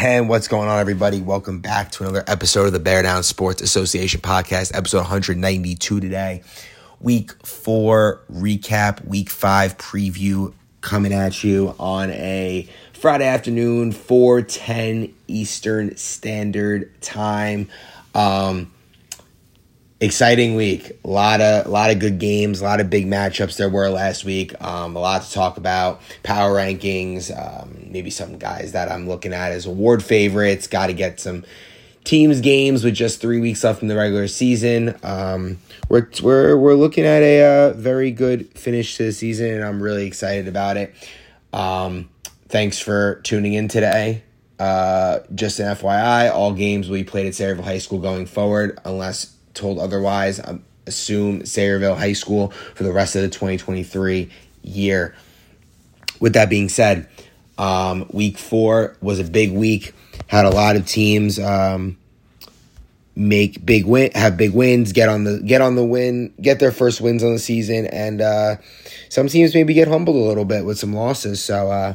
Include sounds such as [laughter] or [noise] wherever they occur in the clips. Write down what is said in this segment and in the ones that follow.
And what's going on, everybody? Welcome back to another episode of the Bear Down Sports Association podcast, episode 192 today. Week four recap, week five preview coming at you on a Friday afternoon, 410 Eastern Standard Time. Um, exciting week. A lot of a lot of good games, a lot of big matchups there were last week. Um, a lot to talk about. Power rankings, um, maybe some guys that I'm looking at as award favorites. Got to get some teams games with just three weeks left in the regular season. Um, we're we're we're looking at a uh, very good finish to the season, and I'm really excited about it. Um, thanks for tuning in today. Uh, just an FYI, all games will be played at Sayreville High School going forward, unless told otherwise. I assume Sayreville High School for the rest of the 2023 year. With that being said, um, week four was a big week. Had a lot of teams um, make big win, have big wins, get on the get on the win, get their first wins on the season, and uh, some teams maybe get humbled a little bit with some losses. So uh,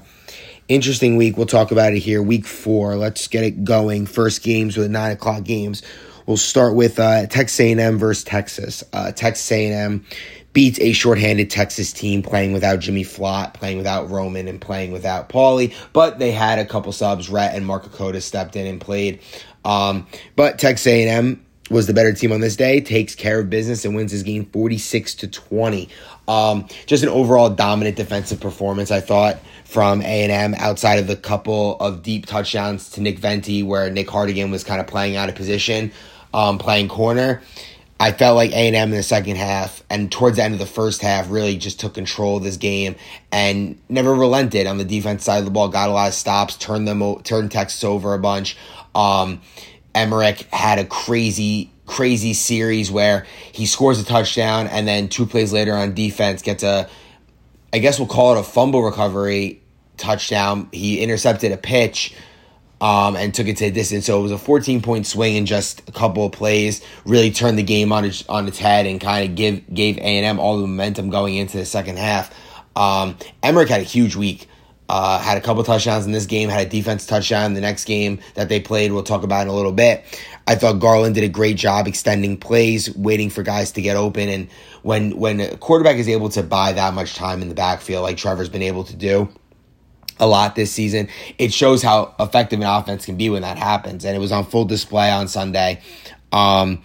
interesting week. We'll talk about it here. Week four. Let's get it going. First games with nine o'clock games. We'll start with uh, Texas A&M versus Texas. Uh, Texas A&M beats a shorthanded Texas team playing without Jimmy Flott, playing without Roman, and playing without Paulie. But they had a couple subs. Rhett and Mark Akota stepped in and played. Um, but Texas A&M was the better team on this day, takes care of business and wins this game 46 to 20. Um, just an overall dominant defensive performance, I thought, from A&M outside of the couple of deep touchdowns to Nick Venti where Nick Hardigan was kind of playing out of position um, playing corner. I felt like A&M in the second half and towards the end of the first half really just took control of this game and never relented on the defense side of the ball. Got a lot of stops, turned them turned Texas over a bunch. Um, Emmerich had a crazy crazy series where he scores a touchdown and then two plays later on defense gets a I guess we'll call it a fumble recovery touchdown. He intercepted a pitch um, and took it to a distance. So it was a 14 point swing in just a couple of plays. Really turned the game on its, on its head and kind of give gave A and M all the momentum going into the second half. Um, Emmerich had a huge week. Uh, had a couple touchdowns in this game. Had a defense touchdown in the next game that they played. We'll talk about in a little bit. I thought Garland did a great job extending plays, waiting for guys to get open. And when when a quarterback is able to buy that much time in the backfield, like Trevor's been able to do a lot this season. It shows how effective an offense can be when that happens. And it was on full display on Sunday. Um,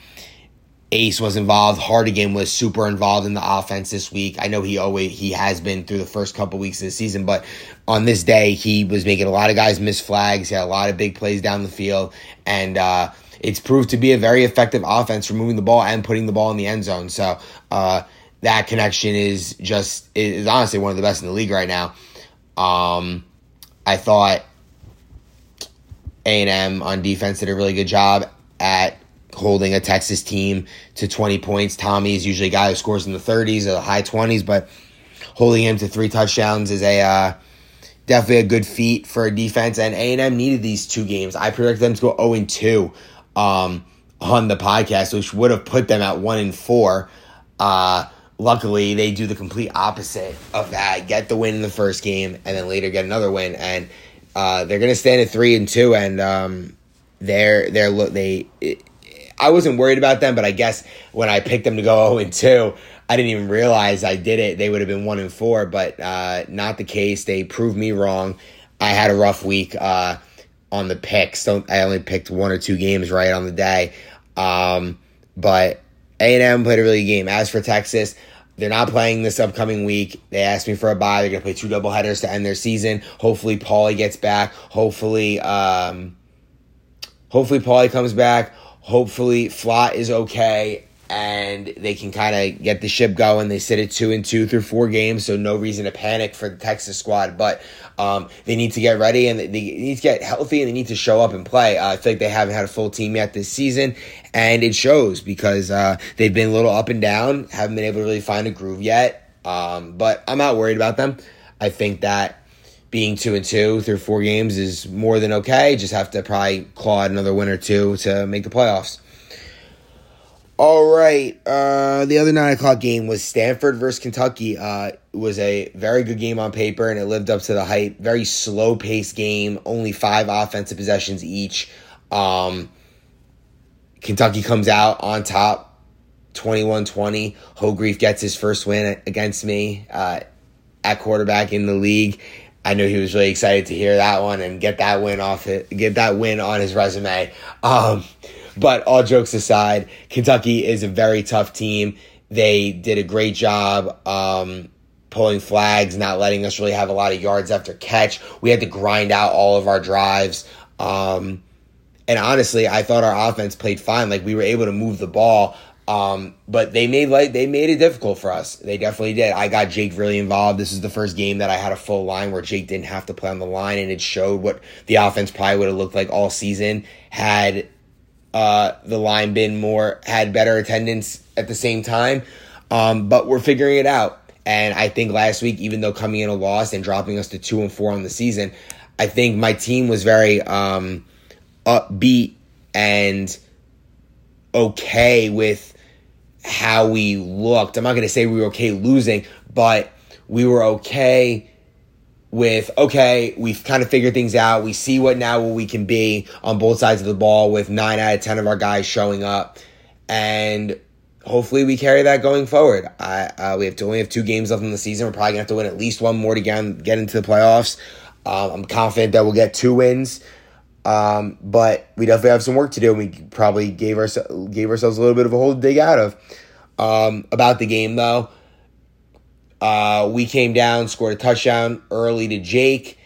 Ace was involved. Hardigan was super involved in the offense this week. I know he always he has been through the first couple weeks of the season, but on this day he was making a lot of guys miss flags. He had a lot of big plays down the field, and uh, it's proved to be a very effective offense for moving the ball and putting the ball in the end zone. So uh, that connection is just is honestly one of the best in the league right now. Um, I thought A&M on defense did a really good job at holding a Texas team to 20 points. Tommy is usually a guy who scores in the 30s or the high 20s, but holding him to three touchdowns is a uh, definitely a good feat for a defense. And A&M needed these two games. I predicted them to go 0 and 2 um, on the podcast, which would have put them at 1 and 4. Uh, luckily they do the complete opposite of that. Get the win in the first game and then later get another win and uh, they're gonna stand at three and two and um, they're they're they it, I wasn't worried about them but I guess when I picked them to go 0 [laughs] and 2 I didn't even realize I did it. They would have been 1 and 4 but uh, not the case. They proved me wrong. I had a rough week uh, on the picks. So I only picked one or two games right on the day. Um, but a&M played a really good game. As for Texas, they're not playing this upcoming week. They asked me for a bye. They're going to play two doubleheaders to end their season. Hopefully, Paulie gets back. Hopefully, um, hopefully Paulie comes back. Hopefully, Flott is okay and they can kind of get the ship going. They sit at two and two through four games, so no reason to panic for the Texas squad. But um, they need to get ready and they need to get healthy and they need to show up and play. Uh, I feel like they haven't had a full team yet this season, and it shows because uh, they've been a little up and down, haven't been able to really find a groove yet. Um, but I'm not worried about them. I think that being two and two through four games is more than okay. Just have to probably claw another win or two to make the playoffs. All right. Uh, the other nine o'clock game was Stanford versus Kentucky. Uh, it was a very good game on paper, and it lived up to the hype. Very slow paced game. Only five offensive possessions each. Um, Kentucky comes out on top, 21-20. Hogrefe gets his first win against me uh, at quarterback in the league. I know he was really excited to hear that one and get that win off it, get that win on his resume. Um, but all jokes aside, Kentucky is a very tough team. They did a great job um, pulling flags, not letting us really have a lot of yards after catch. We had to grind out all of our drives. Um, and honestly, I thought our offense played fine. Like we were able to move the ball. Um, but they made like they made it difficult for us. They definitely did. I got Jake really involved. This is the first game that I had a full line where Jake didn't have to play on the line, and it showed what the offense probably would have looked like all season had uh, the line been more had better attendance at the same time. Um, but we're figuring it out. And I think last week, even though coming in a loss and dropping us to two and four on the season, I think my team was very um, upbeat and okay with how we looked. I'm not going to say we were okay losing, but we were okay with okay, we've kind of figured things out. We see what now we can be on both sides of the ball with nine out of ten of our guys showing up, and hopefully we carry that going forward. I uh, we have to only have two games left in the season. We're probably gonna have to win at least one more to get get into the playoffs. Um, I'm confident that we'll get two wins. Um, but we definitely have some work to do, and we probably gave, our, gave ourselves a little bit of a hole to dig out of. Um, about the game, though, uh, we came down, scored a touchdown early to Jake,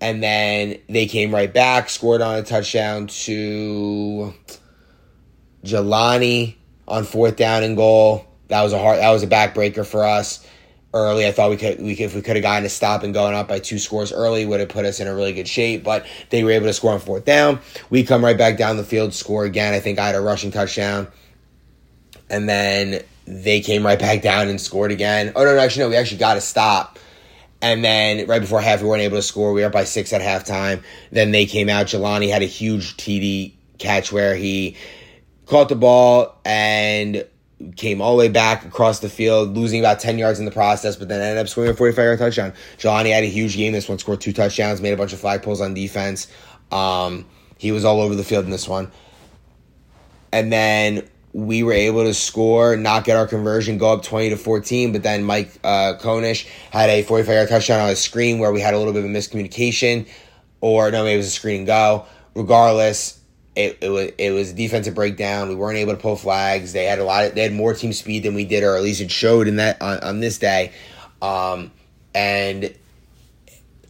and then they came right back, scored on a touchdown to Jelani on fourth down and goal. That was a hard. That was a backbreaker for us early. I thought we could, we could if we could have gotten a stop and going up by two scores early would have put us in a really good shape. But they were able to score on fourth down. We come right back down the field, score again. I think I had a rushing touchdown, and then they came right back down and scored again. Oh no, no, actually no, we actually got a stop. And then right before half, we weren't able to score. We were up by six at halftime. Then they came out. Jelani had a huge TD catch where he caught the ball and came all the way back across the field, losing about 10 yards in the process, but then ended up scoring a 45 yard touchdown. Jelani had a huge game this one, scored two touchdowns, made a bunch of flag pulls on defense. Um, he was all over the field in this one. And then we were able to score, not get our conversion, go up 20 to 14. But then Mike uh, Konish had a 45 yard touchdown on a screen where we had a little bit of a miscommunication, or no, maybe it was a screen and go. Regardless, it, it was it was a defensive breakdown. We weren't able to pull flags. They had a lot. Of, they had more team speed than we did, or at least it showed in that on, on this day. Um, and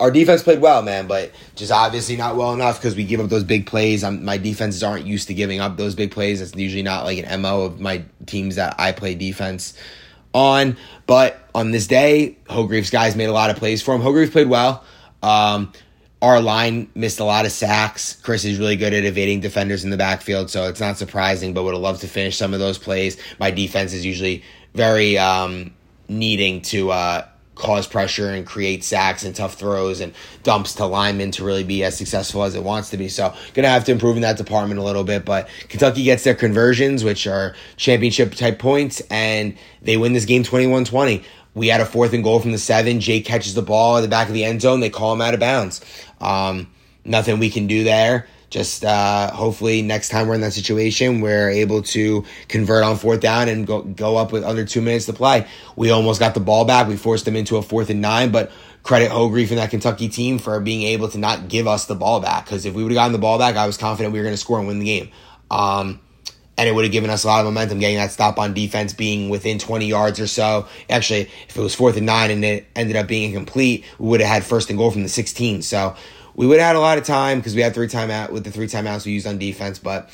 our defense played well, man, but just obviously not well enough because we give up those big plays. I'm, my defenses aren't used to giving up those big plays. It's usually not like an MO of my teams that I play defense on. But on this day, Hogrefe's guys made a lot of plays for him. Hogrefe played well. Um, our line missed a lot of sacks. Chris is really good at evading defenders in the backfield, so it's not surprising, but would have loved to finish some of those plays. My defense is usually very um, needing to uh, cause pressure and create sacks and tough throws and dumps to linemen to really be as successful as it wants to be. So gonna have to improve in that department a little bit. But Kentucky gets their conversions, which are championship type points, and they win this game 21-20. We had a fourth and goal from the seven. Jake catches the ball at the back of the end zone. They call him out of bounds. Um, nothing we can do there just uh, hopefully next time we're in that situation, we're able to convert on fourth down and go go up with under two minutes to play. We almost got the ball back. We forced them into a fourth and nine, but credit Hogrefe and that Kentucky team for being able to not give us the ball back. Because if we would have gotten the ball back, I was confident we were going to score and win the game. Um, and it would have given us a lot of momentum getting that stop on defense being within 20 yards or so. Actually, if it was fourth and nine and it ended up being incomplete, we would have had first and goal from the 16. So we would have had a lot of time because we had three timeout with the three timeouts we used on defense, but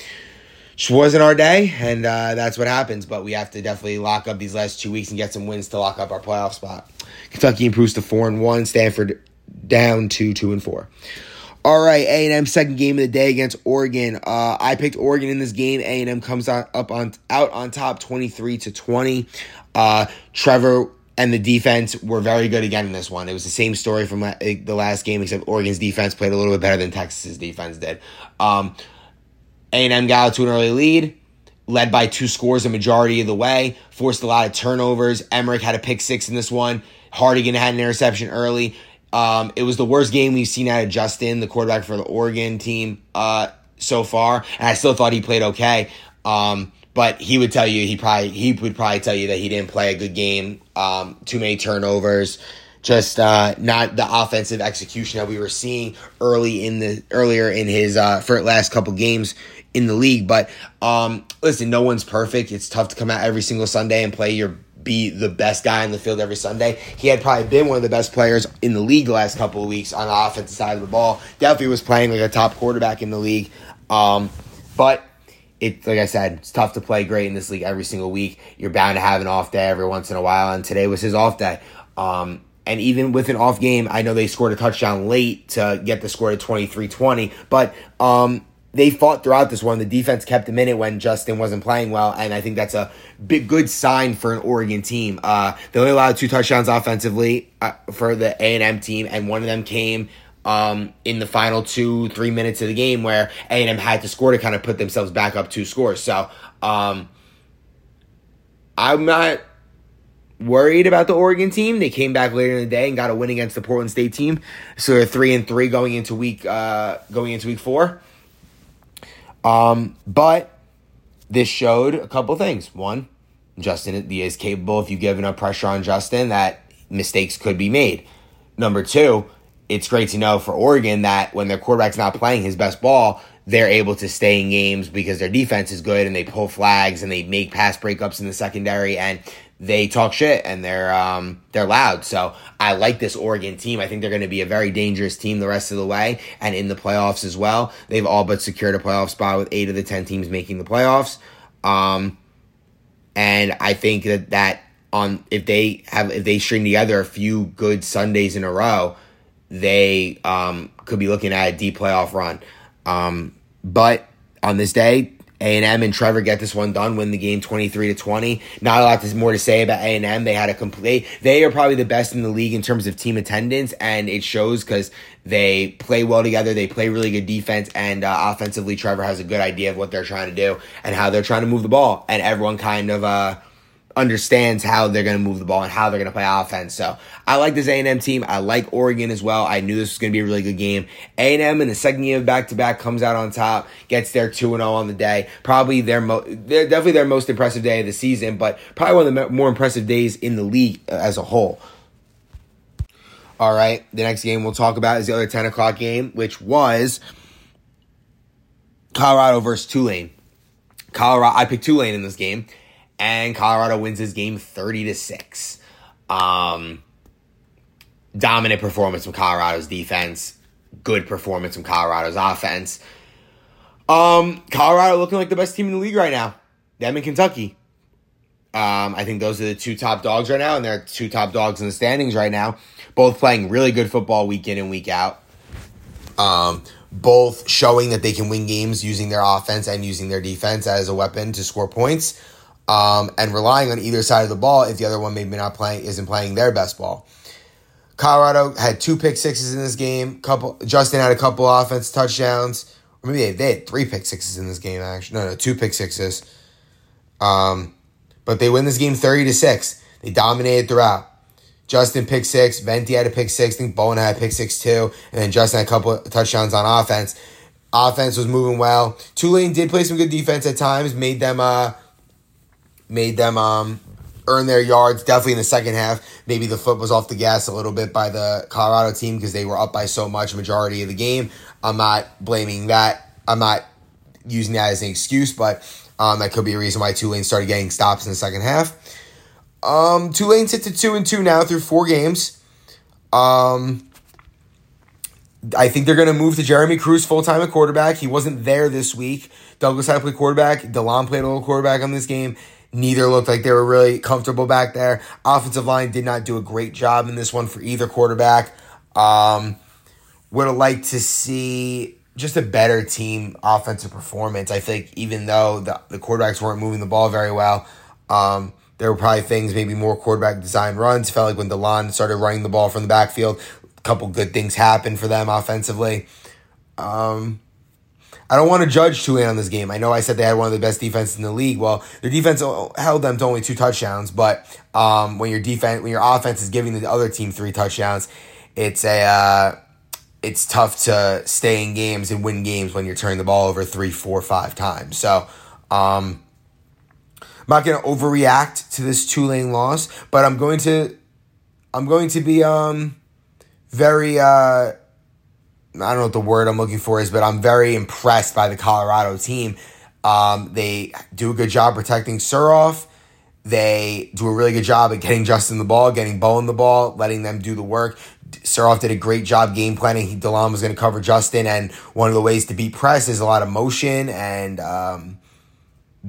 just wasn't our day, and uh, that's what happens. But we have to definitely lock up these last two weeks and get some wins to lock up our playoff spot. Kentucky improves to four and one. Stanford down to two and four. All right, A and M second game of the day against Oregon. Uh, I picked Oregon in this game. A and M comes out up on out on top, twenty three to twenty. Uh, Trevor and the defense were very good again in this one. It was the same story from the last game, except Oregon's defense played a little bit better than Texas's defense did. Um, A&M got out to an early lead, led by two scores a majority of the way, forced a lot of turnovers. Emmerich had a pick six in this one. Hardigan had an interception early. Um, it was the worst game we've seen out of Justin, the quarterback for the Oregon team, uh, so far. And I still thought he played okay. Um, but he would tell you he probably he would probably tell you that he didn't play a good game. Um, too many turnovers, just uh, not the offensive execution that we were seeing early in the earlier in his uh, for last couple games in the league. But um, listen, no one's perfect. It's tough to come out every single Sunday and play your be the best guy in the field every Sunday. He had probably been one of the best players in the league the last couple of weeks on the offensive side of the ball. Definitely was playing like a top quarterback in the league. Um, but it like I said, it's tough to play great in this league every single week. You're bound to have an off day every once in a while, and today was his off day. Um, and even with an off game, I know they scored a touchdown late to get the score to 23-20, but um, they fought throughout this one. The defense kept them in it when Justin wasn't playing well, and I think that's a big good sign for an Oregon team. Uh, they only allowed two touchdowns offensively uh, for the A and M team, and one of them came um, in the final two, three minutes of the game where A&M had to score to kind of put themselves back up two scores. So um, I'm not worried about the Oregon team. They came back later in the day and got a win against the Portland State team. So they're three and three going into week uh, going into week four. Um, but this showed a couple things. One, Justin is capable if you give enough pressure on Justin that mistakes could be made. Number two, it's great to know for Oregon that when their quarterback's not playing his best ball, they're able to stay in games because their defense is good and they pull flags and they make pass breakups in the secondary and they talk shit and they're um, they're loud. So I like this Oregon team. I think they're going to be a very dangerous team the rest of the way and in the playoffs as well. They've all but secured a playoff spot with eight of the ten teams making the playoffs. Um, and I think that that on if they have if they string together a few good Sundays in a row they um, could be looking at a deep playoff run. Um, but on this day, A and Trevor get this one done, win the game twenty three to twenty. Not a lot to more to say about A and M. They had a complete. They are probably the best in the league in terms of team attendance, and it shows because they play well together. They play really good defense, and uh, offensively, Trevor has a good idea of what they're trying to do and how they're trying to move the ball, and everyone kind of. Uh, understands how they're going to move the ball and how they're going to play offense. So I like this A&M team. I like Oregon as well. I knew this was going to be a really good game. A&M in the second game of back to back comes out on top, gets their 2 0 on the day. Probably their mo- they're definitely their most impressive day of the season, but probably one of the more impressive days in the league uh, as a whole. All right, the next game we'll talk about is the other 10 o'clock game, which was Colorado versus Tulane. Colorado, I picked Tulane in this game and Colorado wins this game 30 to 6. Um, dominant performance from Colorado's defense, good performance from Colorado's offense. Um, Colorado looking like the best team in the league right now. Them and Kentucky. Um, I think those are the two top dogs right now, and they're two top dogs in the standings right now. Both playing really good football week in and week out. Um, both showing that they can win games using their offense and using their defense as a weapon to score points um, and relying on either side of the ball if the other one maybe not playing isn't playing their best ball. Colorado had two pick sixes in this game. Couple Justin had a couple offense touchdowns. Or maybe they, they had three pick sixes in this game. Actually, no, no, two pick sixes. Um, but they win this game thirty to six. They dominated throughout. Justin pick six, Venti had a pick six, I think Bowen had a pick six too, and then Justin had a couple touchdowns on offense. Offense was moving well. Tulane did play some good defense at times, made them uh made them um, earn their yards. Definitely in the second half, maybe the foot was off the gas a little bit by the Colorado team because they were up by so much majority of the game. I'm not blaming that. I'm not using that as an excuse, but um, that could be a reason why Tulane started getting stops in the second half. Um, Tulane sits at two and two now through four games. Um, I think they're going to move to Jeremy Cruz full time at quarterback. He wasn't there this week. Douglas had to quarterback. Delon played a little quarterback on this game. Neither looked like they were really comfortable back there. Offensive line did not do a great job in this one for either quarterback. Um, would have liked to see just a better team offensive performance. I think even though the, the quarterbacks weren't moving the ball very well, um, there were probably things, maybe more quarterback design runs. Felt like when DeLon started running the ball from the backfield, a couple good things happened for them offensively. Um, I don't want to judge Tulane on this game. I know I said they had one of the best defenses in the league. Well, their defense held them to only two touchdowns, but um, when your defense, when your offense is giving the other team three touchdowns, it's a uh, it's tough to stay in games and win games when you're turning the ball over three, four, five times. So, um, I'm not going to overreact to this Tulane loss, but I'm going to, I'm going to be um, very. Uh, I don't know what the word I'm looking for is, but I'm very impressed by the Colorado team. Um, they do a good job protecting Suroff. They do a really good job at getting Justin the ball, getting Bowen the ball, letting them do the work. Suroff did a great job game planning. Delhomme was going to cover Justin, and one of the ways to beat press is a lot of motion and um,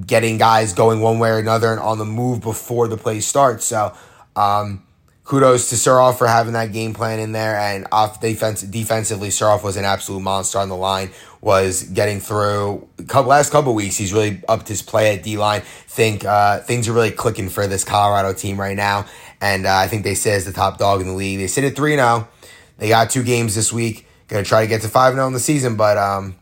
getting guys going one way or another and on the move before the play starts. So, um, kudos to Suroff for having that game plan in there. And off defense, defensively, Suroff was an absolute monster on the line. Was getting through couple last couple weeks. He's really upped his play at D line. Think uh, things are really clicking for this Colorado team right now, and uh, I think they sit as the top dog in the league. They sit at three now. They got two games this week. Going to try to get to five now in the season, but um,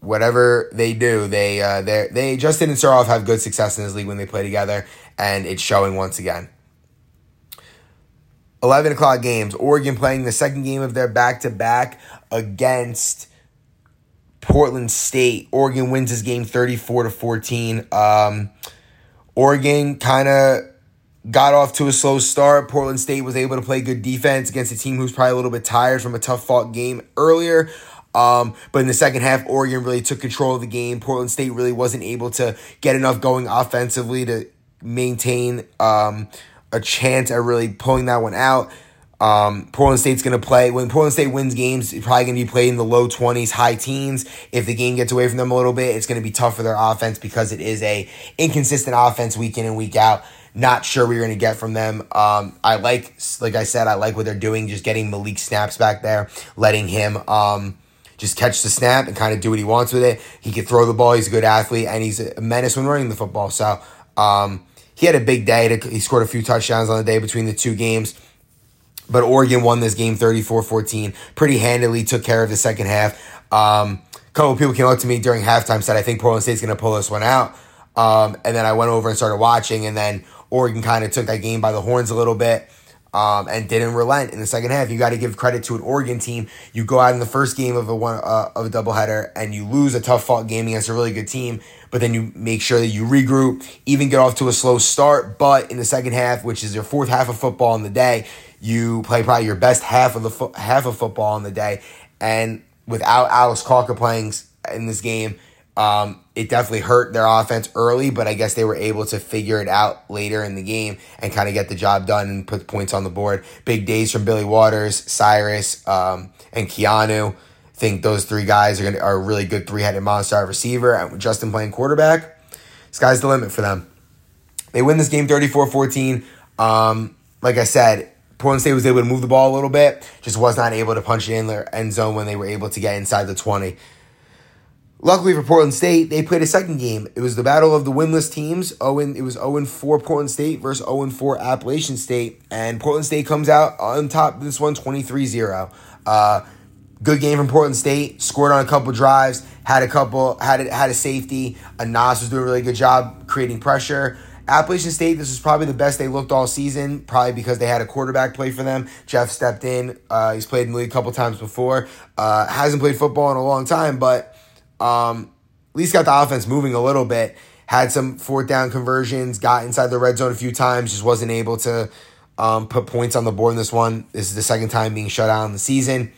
whatever they do, they uh, they they Justin and Suroff have good success in this league when they play together, and it's showing once again. 11 o'clock games. Oregon playing the second game of their back to back against Portland State. Oregon wins this game 34 to 14. Um, Oregon kind of got off to a slow start. Portland State was able to play good defense against a team who's probably a little bit tired from a tough fought game earlier. Um, but in the second half, Oregon really took control of the game. Portland State really wasn't able to get enough going offensively to maintain um, a chance at really pulling that one out. Um, Portland State's going to play when Portland State wins games. It's probably going to be played in the low twenties, high teens. If the game gets away from them a little bit, it's going to be tough for their offense because it is a inconsistent offense week in and week out. Not sure we're going to get from them. Um, I like, like I said, I like what they're doing. Just getting Malik snaps back there, letting him um, just catch the snap and kind of do what he wants with it. He can throw the ball. He's a good athlete, and he's a menace when running the football. So. Um, he had a big day. To, he scored a few touchdowns on the day between the two games. But Oregon won this game 34 14 pretty handily, took care of the second half. Um, a couple people came up to me during halftime, said, I think Portland State's going to pull this one out. Um, and then I went over and started watching, and then Oregon kind of took that game by the horns a little bit um, and didn't relent in the second half. You got to give credit to an Oregon team. You go out in the first game of a one uh, of a doubleheader and you lose a tough fought game against a really good team, but then you make sure that you regroup, even get off to a slow start. But in the second half, which is your fourth half of football in the day, you play probably your best half of the fo- half of football in the day, and without Alex Calker playing in this game um, it definitely hurt their offense early, but I guess they were able to figure it out later in the game and kind of get the job done and put points on the board. Big days from Billy Waters, Cyrus, um, and Keanu. Think those three guys are gonna are a really good three headed monster receiver. And Justin playing quarterback, sky's the limit for them. They win this game 34 14. Um, like I said, Portland State was able to move the ball a little bit, just was not able to punch it in their end zone when they were able to get inside the 20. Luckily for Portland State, they played a second game. It was the battle of the winless teams. Owen, it was 0 4 Portland State versus 0 4 Appalachian State. And Portland State comes out on top this one 23 0. Uh, good game from Portland State. Scored on a couple drives. Had a couple, had a, had a safety. Anas was doing a really good job creating pressure. Appalachian State, this was probably the best they looked all season, probably because they had a quarterback play for them. Jeff stepped in. Uh, he's played in the league a couple times before. Uh, hasn't played football in a long time, but um, at least got the offense moving a little bit. Had some fourth down conversions, got inside the red zone a few times, just wasn't able to um, put points on the board in this one. This is the second time being shut out in the season.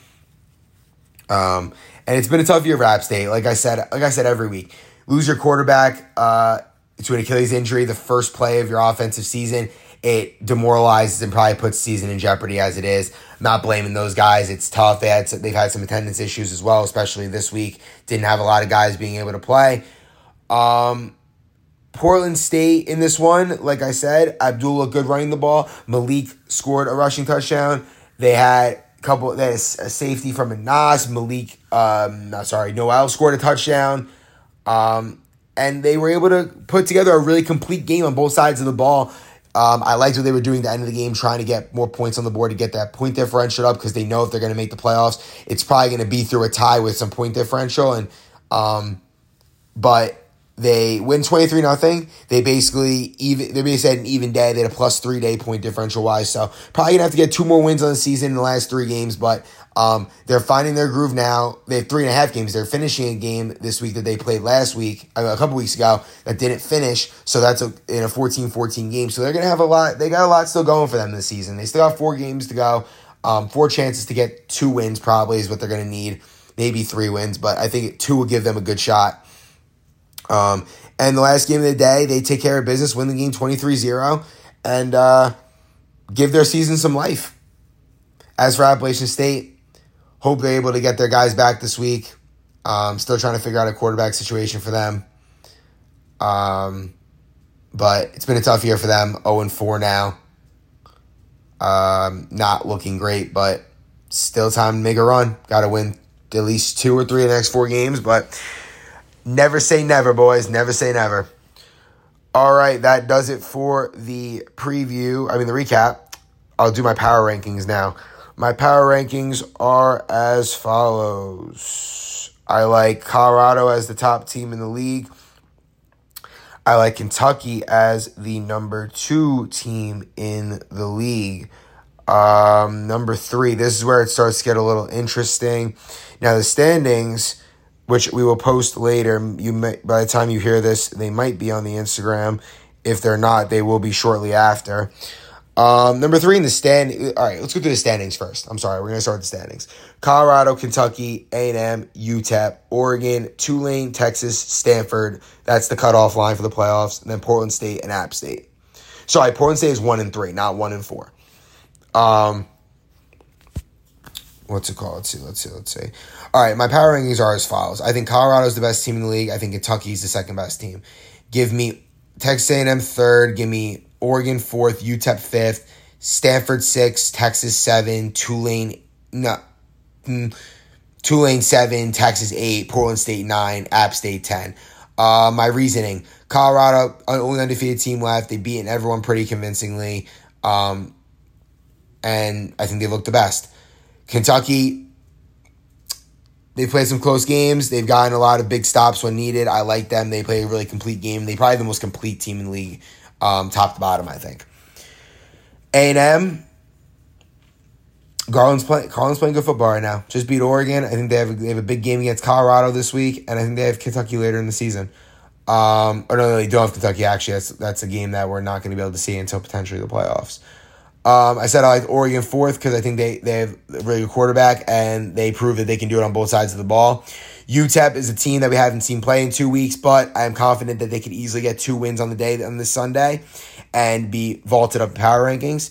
Um, and it's been a tough year for App State. Like I said, like I said every week, lose your quarterback uh, to an Achilles injury, the first play of your offensive season it demoralizes and probably puts season in jeopardy as it is. I'm not blaming those guys. It's tough. They had some, they've had some attendance issues as well, especially this week. Didn't have a lot of guys being able to play. Um, Portland State in this one, like I said, Abdullah good running the ball. Malik scored a rushing touchdown. They had couple. They a, safety from Anas. Malik, um, not sorry, Noel scored a touchdown. Um, and they were able to put together a really complete game on both sides of the ball. Um, I liked what they were doing at the end of the game, trying to get more points on the board to get that point differential up because they know if they're going to make the playoffs, it's probably going to be through a tie with some point differential. And Um, but they win 23 nothing. They basically even they basically had an even day. They had a plus three day point differential wise. So probably gonna have to get two more wins on the season in the last three games, but um, they're finding their groove now. They have three and a half games. They're finishing a game this week that they played last week, uh, a couple weeks ago, that didn't finish. So that's a, in a 14 14 game. So they're going to have a lot. They got a lot still going for them this season. They still have four games to go, um, four chances to get two wins, probably is what they're going to need. Maybe three wins, but I think two will give them a good shot. Um, and the last game of the day, they take care of business, win the game 23 0, and uh, give their season some life. As for Appalachian State, hope they're able to get their guys back this week. Um, still trying to figure out a quarterback situation for them. Um, but it's been a tough year for them. 0 and 4 now. Um, not looking great, but still time to make a run. Got to win at least two or three of the next four games, but Never say never, boys. Never say never. All right, that does it for the preview. I mean, the recap. I'll do my power rankings now. My power rankings are as follows I like Colorado as the top team in the league. I like Kentucky as the number two team in the league. Um, number three, this is where it starts to get a little interesting. Now, the standings which we will post later. You may, by the time you hear this, they might be on the Instagram. If they're not, they will be shortly after. Um, number three in the stand. All right, let's go through the standings first. I'm sorry, we're gonna start the standings. Colorado, Kentucky, A and M, UTEP, Oregon, Tulane, Texas, Stanford. That's the cutoff line for the playoffs. And then Portland State and App State. Sorry, Portland State is one and three, not one and four. Um, what's it called? Let's see, let's see, let's see. All right, my power rankings are as follows. I think Colorado is the best team in the league. I think Kentucky is the second best team. Give me Texas A&M third. Give me Oregon fourth. UTEP fifth. Stanford six. Texas seven. Tulane no. Mm, Tulane seven. Texas eight. Portland State nine. App State ten. Uh, my reasoning: Colorado, only undefeated team left. They beaten everyone pretty convincingly, um, and I think they look the best. Kentucky, they played some close games. They've gotten a lot of big stops when needed. I like them. They play a really complete game. They probably the most complete team in the league, um, top to bottom. I think. A and M. Garland's playing. Garland's playing good football right now. Just beat Oregon. I think they have a, they have a big game against Colorado this week, and I think they have Kentucky later in the season. Um, or no, they don't have Kentucky. Actually, that's that's a game that we're not going to be able to see until potentially the playoffs. Um, I said I like Oregon fourth because I think they, they have a really good quarterback and they prove that they can do it on both sides of the ball. UTEP is a team that we haven't seen play in two weeks, but I am confident that they could easily get two wins on the day on this Sunday and be vaulted up power rankings.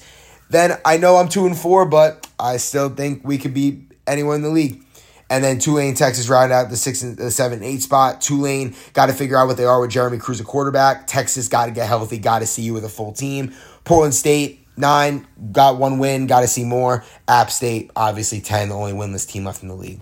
Then I know I'm two and four, but I still think we could beat anyone in the league. And then Tulane, Texas, round out the six and the seven, eight spot. Tulane got to figure out what they are with Jeremy Cruz, a quarterback. Texas got to get healthy, got to see you with a full team. Portland State, Nine, got one win, got to see more. App State, obviously 10, the only winless team left in the league.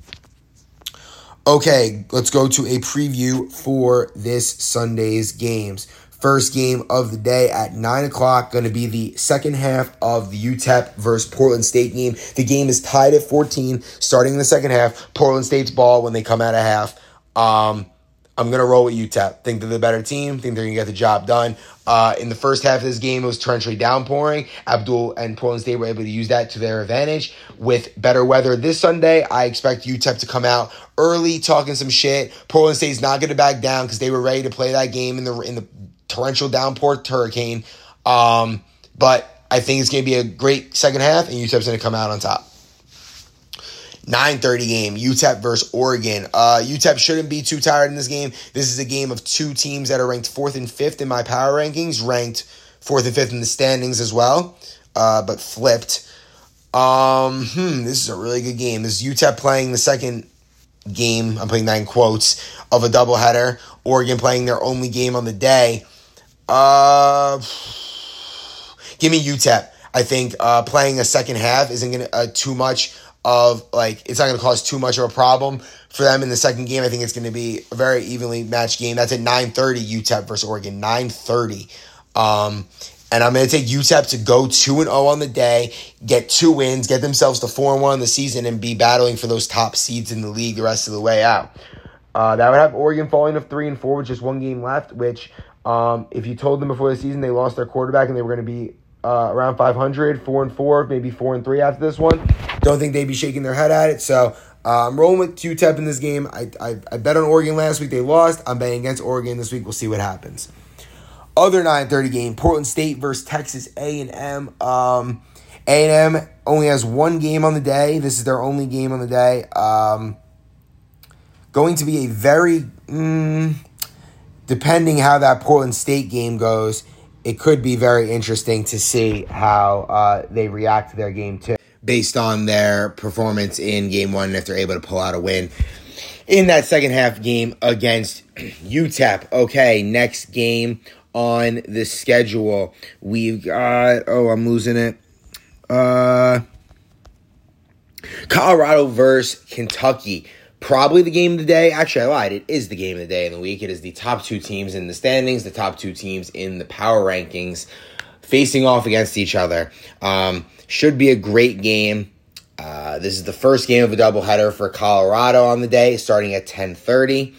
Okay, let's go to a preview for this Sunday's games. First game of the day at 9 o'clock, going to be the second half of the UTEP versus Portland State game. The game is tied at 14, starting in the second half. Portland State's ball when they come out of half. Um, I'm to roll with UTEP. Think they're the better team. Think they're to get the job done. Uh, in the first half of this game, it was torrentially downpouring. Abdul and Portland State were able to use that to their advantage. With better weather this Sunday, I expect UTEP to come out early, talking some shit. Portland State's not to back down because they were ready to play that game in the in the torrential downpour hurricane. Um, but I think it's to be a great second half, and UTEP's to come out on top. 9:30 game, UTEP versus Oregon. Uh, UTEP shouldn't be too tired in this game. This is a game of two teams that are ranked fourth and fifth in my power rankings, ranked fourth and fifth in the standings as well, uh, but flipped. Um, hmm, this is a really good game. This is UTEP playing the second game. I'm putting that in quotes of a doubleheader. Oregon playing their only game on the day. Uh, give me UTEP. I think uh, playing a second half isn't gonna uh, too much of like it's not going to cause too much of a problem for them in the second game. I think it's going to be a very evenly matched game. That's at 9:30 UTEP versus Oregon. 9:30. Um, and I'm going to take UTEP to go 2 and 0 on the day, get two wins, get themselves to 4 and 1 in the season and be battling for those top seeds in the league the rest of the way out. Uh, that would have Oregon falling to three and four with just one game left. Which, um, if you told them before the season they lost their quarterback and they were going to be uh, around 500, four and four, maybe four and three after this one, don't think they'd be shaking their head at it. So uh, I'm rolling with UTEP in this game. I, I I bet on Oregon last week. They lost. I'm betting against Oregon this week. We'll see what happens. Other 9:30 game: Portland State versus Texas A&M. Um, A&M only has one game on the day. This is their only game on the day. Um, going to be a very, mm, depending how that Portland State game goes, it could be very interesting to see how uh, they react to their game too, based on their performance in game one, if they're able to pull out a win in that second half game against [clears throat] UTEP. Okay, next game on the schedule, we've got. Oh, I'm losing it. Uh, Colorado versus Kentucky. Probably the game of the day. Actually, I lied. It is the game of the day in the week. It is the top two teams in the standings, the top two teams in the power rankings, facing off against each other. Um, should be a great game. Uh, this is the first game of a doubleheader for Colorado on the day, starting at 10:30.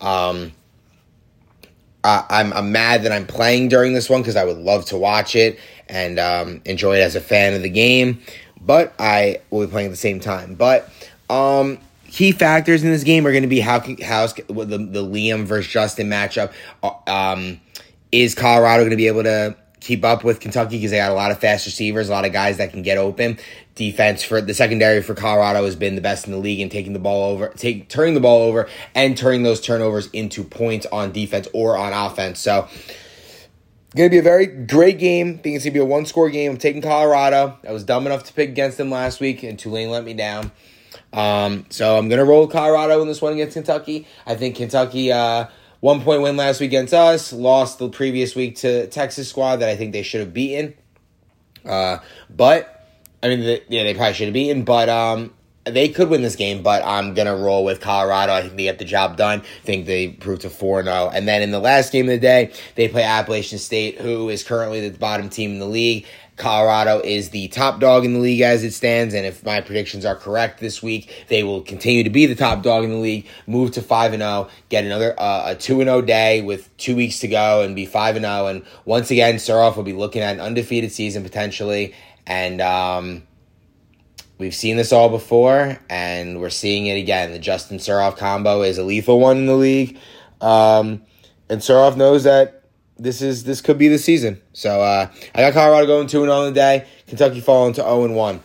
Um, I, I'm, I'm mad that I'm playing during this one because I would love to watch it and um, enjoy it as a fan of the game, but I will be playing at the same time. But um, key factors in this game are going to be how how the the Liam versus Justin matchup. Uh, um, is Colorado going to be able to keep up with Kentucky because they got a lot of fast receivers, a lot of guys that can get open. Defense for the secondary for Colorado has been the best in the league in taking the ball over, take turning the ball over, and turning those turnovers into points on defense or on offense. So. Going to be a very great game. I think it's going to be a one score game. I'm taking Colorado. I was dumb enough to pick against them last week, and Tulane let me down. Um, so I'm gonna roll Colorado in this one against Kentucky. I think Kentucky uh, one point win last week against us, lost the previous week to Texas squad that I think they should have beaten. Uh, but I mean, the, yeah, they probably should have beaten, but um, they could win this game. But I'm gonna roll with Colorado. I think they get the job done. I think they proved to four zero. And then in the last game of the day, they play Appalachian State, who is currently the bottom team in the league. Colorado is the top dog in the league as it stands, and if my predictions are correct this week, they will continue to be the top dog in the league, move to 5 and 0, get another uh, a 2 and 0 day with 2 weeks to go and be 5 and 0 and once again Suroff will be looking at an undefeated season potentially and um, We've seen this all before, and we're seeing it again. The Justin Suroff combo is a lethal one in the league, um, and Suroff knows that this is this could be the season. So uh, I got Colorado going two and on the day. Kentucky falling to zero and one.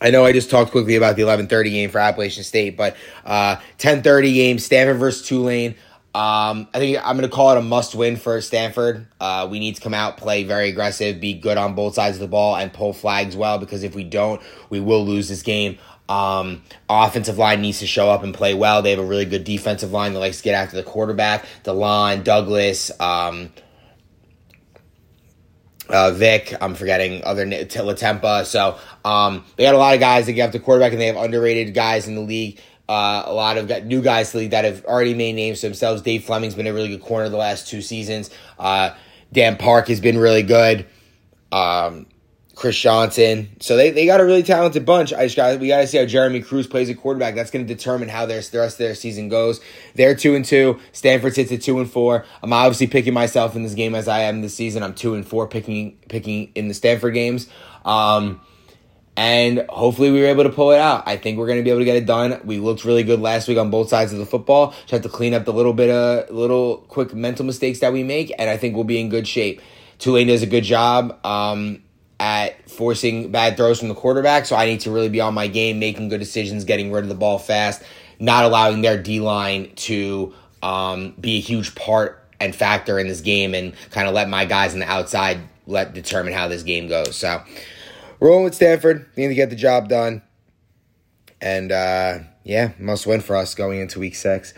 I know I just talked quickly about the eleven thirty game for Appalachian State, but uh, ten thirty game Stanford versus Tulane. Um, I think I'm going to call it a must win for Stanford. Uh, we need to come out, play very aggressive, be good on both sides of the ball, and pull flags well because if we don't, we will lose this game. Um, offensive line needs to show up and play well. They have a really good defensive line that likes to get after the quarterback. DeLon, Douglas, um, uh, Vic, I'm forgetting other Latempa. So um, they got a lot of guys that get after the quarterback, and they have underrated guys in the league. Uh, a lot of new guys that have already made names for themselves. Dave Fleming's been a really good corner the last two seasons. Uh, Dan Park has been really good. Um, Chris Johnson. So they, they got a really talented bunch. I just got we got to see how Jeremy Cruz plays a quarterback. That's going to determine how their the rest of their season goes. They're two and two. Stanford sits at two and four. I'm obviously picking myself in this game as I am this season. I'm two and four picking picking in the Stanford games. Um, and hopefully we were able to pull it out. I think we're going to be able to get it done. We looked really good last week on both sides of the football. Just have to clean up the little bit of little quick mental mistakes that we make, and I think we'll be in good shape. Tulane does a good job. Um, at forcing bad throws from the quarterback. So I need to really be on my game, making good decisions, getting rid of the ball fast, not allowing their D line to um, be a huge part and factor in this game, and kind of let my guys on the outside let determine how this game goes. So rolling with Stanford, need to get the job done, and uh, yeah, must win for us going into Week Six.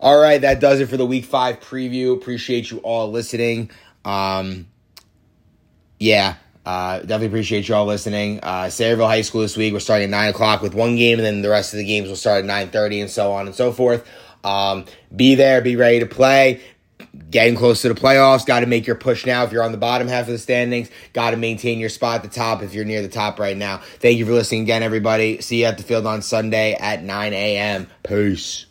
All right, that does it for the Week Five preview. Appreciate you all listening. Um, yeah, uh, definitely appreciate you all listening. Uh, Sayreville High School this week. We're starting at nine o'clock with one game, and then the rest of the games will start at nine thirty, and so on and so forth. Um, be there, be ready to play. Getting close to the playoffs. Got to make your push now. If you're on the bottom half of the standings, got to maintain your spot at the top. If you're near the top right now, thank you for listening again, everybody. See you at the field on Sunday at nine a.m. Peace.